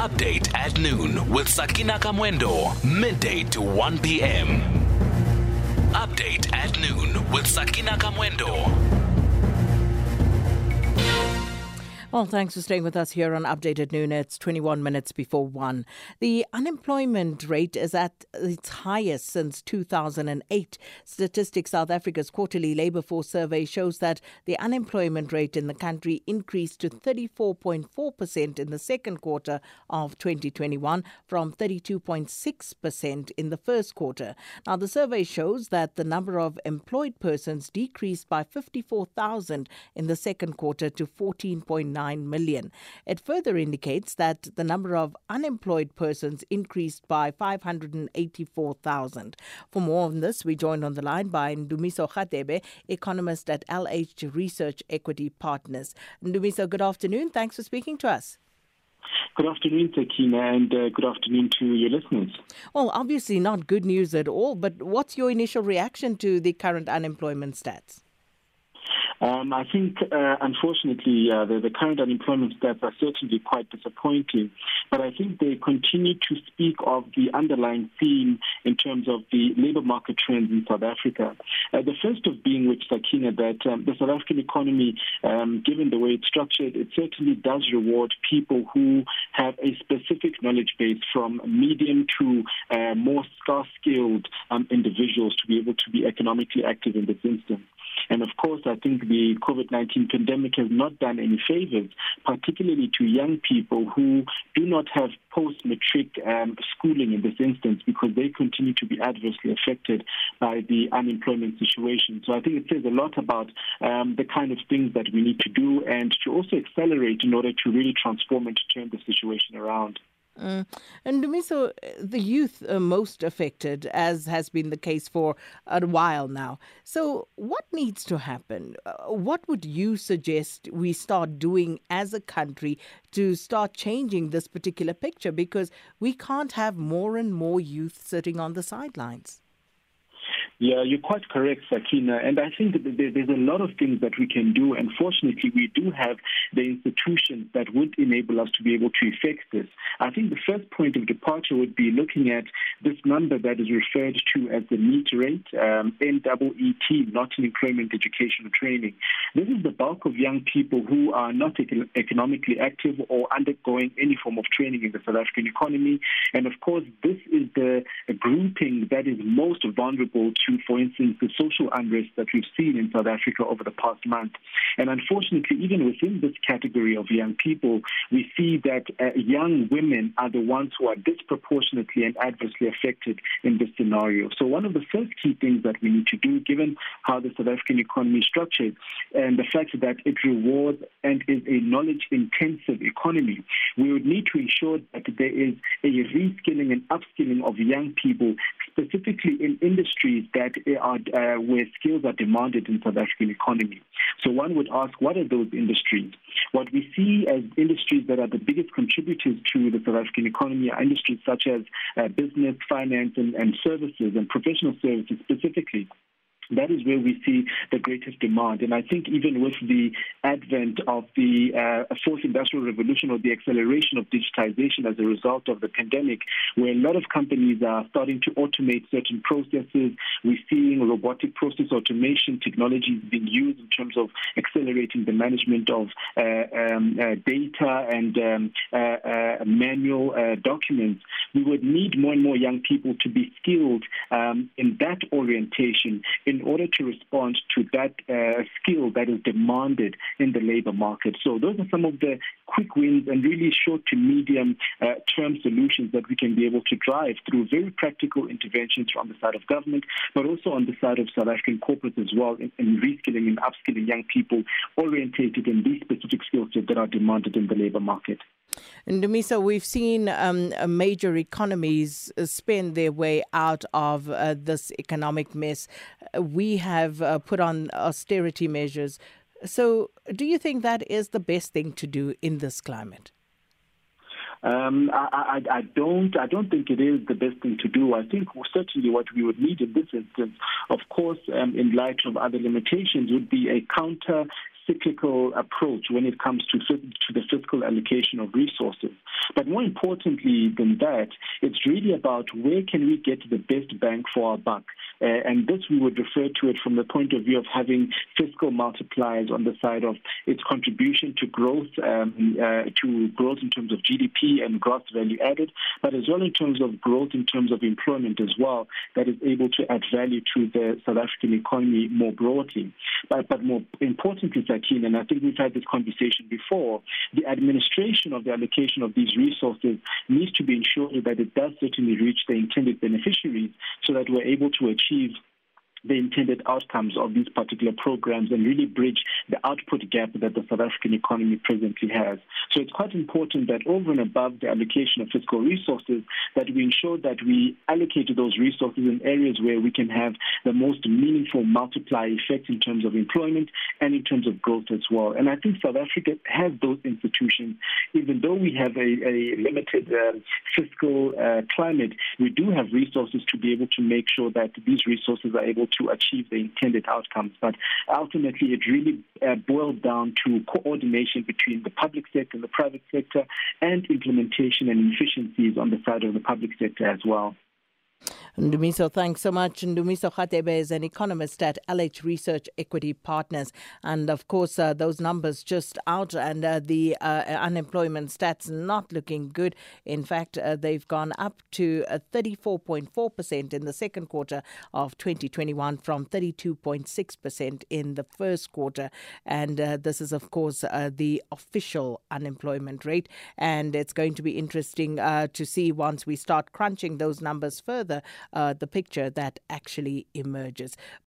Update at noon with Sakina Kamwendo, midday to 1 p.m. Update at noon with Sakina Kamwendo. Well, thanks for staying with us here on Update at Noon. It's 21 minutes before 1. The unemployment rate is at its highest since 2008. Statistics South Africa's quarterly labour force survey shows that the unemployment rate in the country increased to 34.4% in the second quarter of 2021 from 32.6% in the first quarter. Now, the survey shows that the number of employed persons decreased by 54,000 in the second quarter to 14.9 million. It further indicates that the number of unemployed persons increased by 584,000. For more on this, we joined on the line by Ndumiso Khatebe, economist at LH Research Equity Partners. Ndumiso, good afternoon. Thanks for speaking to us. Good afternoon, Sakina, and uh, good afternoon to your listeners. Well, obviously not good news at all, but what's your initial reaction to the current unemployment stats? Um, I think, uh, unfortunately, uh, the, the, current unemployment stats are certainly quite disappointing, but I think they continue to speak of the underlying theme in terms of the labor market trends in South Africa. Uh, the first of being, which Sakina, that um, the South African economy, um, given the way it's structured, it certainly does reward people who have a specific knowledge base from medium to uh, more scarce skilled um, individuals to be able to be economically active in this instance. And of course, I think the COVID 19 pandemic has not done any favors, particularly to young people who do not have post matric um, schooling in this instance because they continue to be adversely affected by the unemployment situation. So I think it says a lot about um, the kind of things that we need to do and to also accelerate in order to really transform and to turn the situation around. Mm. And Dumiso, the youth are most affected, as has been the case for a while now. So, what needs to happen? Uh, what would you suggest we start doing as a country to start changing this particular picture? Because we can't have more and more youth sitting on the sidelines. Yeah, you're quite correct, Sakina. And I think there's a lot of things that we can do. And fortunately, we do have the institutions that would enable us to be able to effect this. I think the first point of departure would be looking at this number that is referred to as the NEET rate, um, N-E-E-T, not in employment, education, or training. This is the bulk of young people who are not economically active or undergoing any form of training in the South African economy. And of course, this is the grouping that is most vulnerable to for instance, the social unrest that we've seen in South Africa over the past month. And unfortunately, even within this category of young people, we see that uh, young women are the ones who are disproportionately and adversely affected in this scenario. So, one of the first key things that we need to do, given how the South African economy is structured and the fact that it rewards and is a knowledge intensive economy, we would need to ensure that there is a reskilling and upskilling of young people, specifically in industries that are uh, where skills are demanded in the South African economy. So one would ask, what are those industries? What we see as industries that are the biggest contributors to the South African economy are industries such as uh, business, finance, and, and services, and professional services specifically that is where we see the greatest demand. And I think even with the advent of the uh, fourth industrial revolution or the acceleration of digitization as a result of the pandemic, where a lot of companies are starting to automate certain processes, we're seeing robotic process automation technologies being used in terms of accelerating the management of uh, um, uh, data and um, uh, uh, manual uh, documents. We would need more and more young people to be skilled um, in that orientation in in order to respond to that uh, skill that is demanded in the labor market. So those are some of the quick wins and really short to medium uh, term solutions that we can be able to drive through very practical interventions from the side of government, but also on the side of South African corporates as well in, in reskilling and upskilling young people orientated in these specific skills that are demanded in the labor market. And Dumisa, we've seen um, uh, major economies uh, spend their way out of uh, this economic mess. Uh, we have uh, put on austerity measures. So, do you think that is the best thing to do in this climate? Um, I, I, I, don't. I don't think it is the best thing to do. I think certainly what we would need in this instance, of course, um, in light of other limitations, would be a counter cyclical approach when it comes to, to the fiscal allocation of resources. But more importantly than that, it's really about where can we get the best bang for our buck. Uh, and this we would refer to it from the point of view of having fiscal multipliers on the side of its contribution to growth, um, uh, to growth in terms of GDP and gross value added, but as well in terms of growth in terms of employment as well, that is able to add value to the South African economy more broadly. But, but more importantly, And I think we've had this conversation before, the administration of the allocation of these resources needs to be ensured that it does certainly reach the intended beneficiaries so that we're able to achieve the intended outcomes of these particular programs and really bridge the output gap that the South African economy presently has. So it's quite important that over and above the allocation of fiscal resources, that we ensure that we allocate those resources in areas where we can have the most meaningful multiplier effect in terms of employment and in terms of growth as well. And I think South Africa has those institutions, even though we have a, a limited uh, fiscal uh, climate, we do have resources to be able to make sure that these resources are able to achieve the intended outcomes. But ultimately, it really uh, boils down to coordination between the public sector and the private sector and implementation and efficiencies on the side of the public sector as well. Ndumiso, thanks so much. Ndumiso Khatebe is an economist at LH Research Equity Partners. And of course, uh, those numbers just out and uh, the uh, unemployment stats not looking good. In fact, uh, they've gone up to 34.4% uh, in the second quarter of 2021 from 32.6% in the first quarter. And uh, this is, of course, the official unemployment rate. And it's going to be interesting to see once we start crunching those numbers uh, the picture that actually emerges.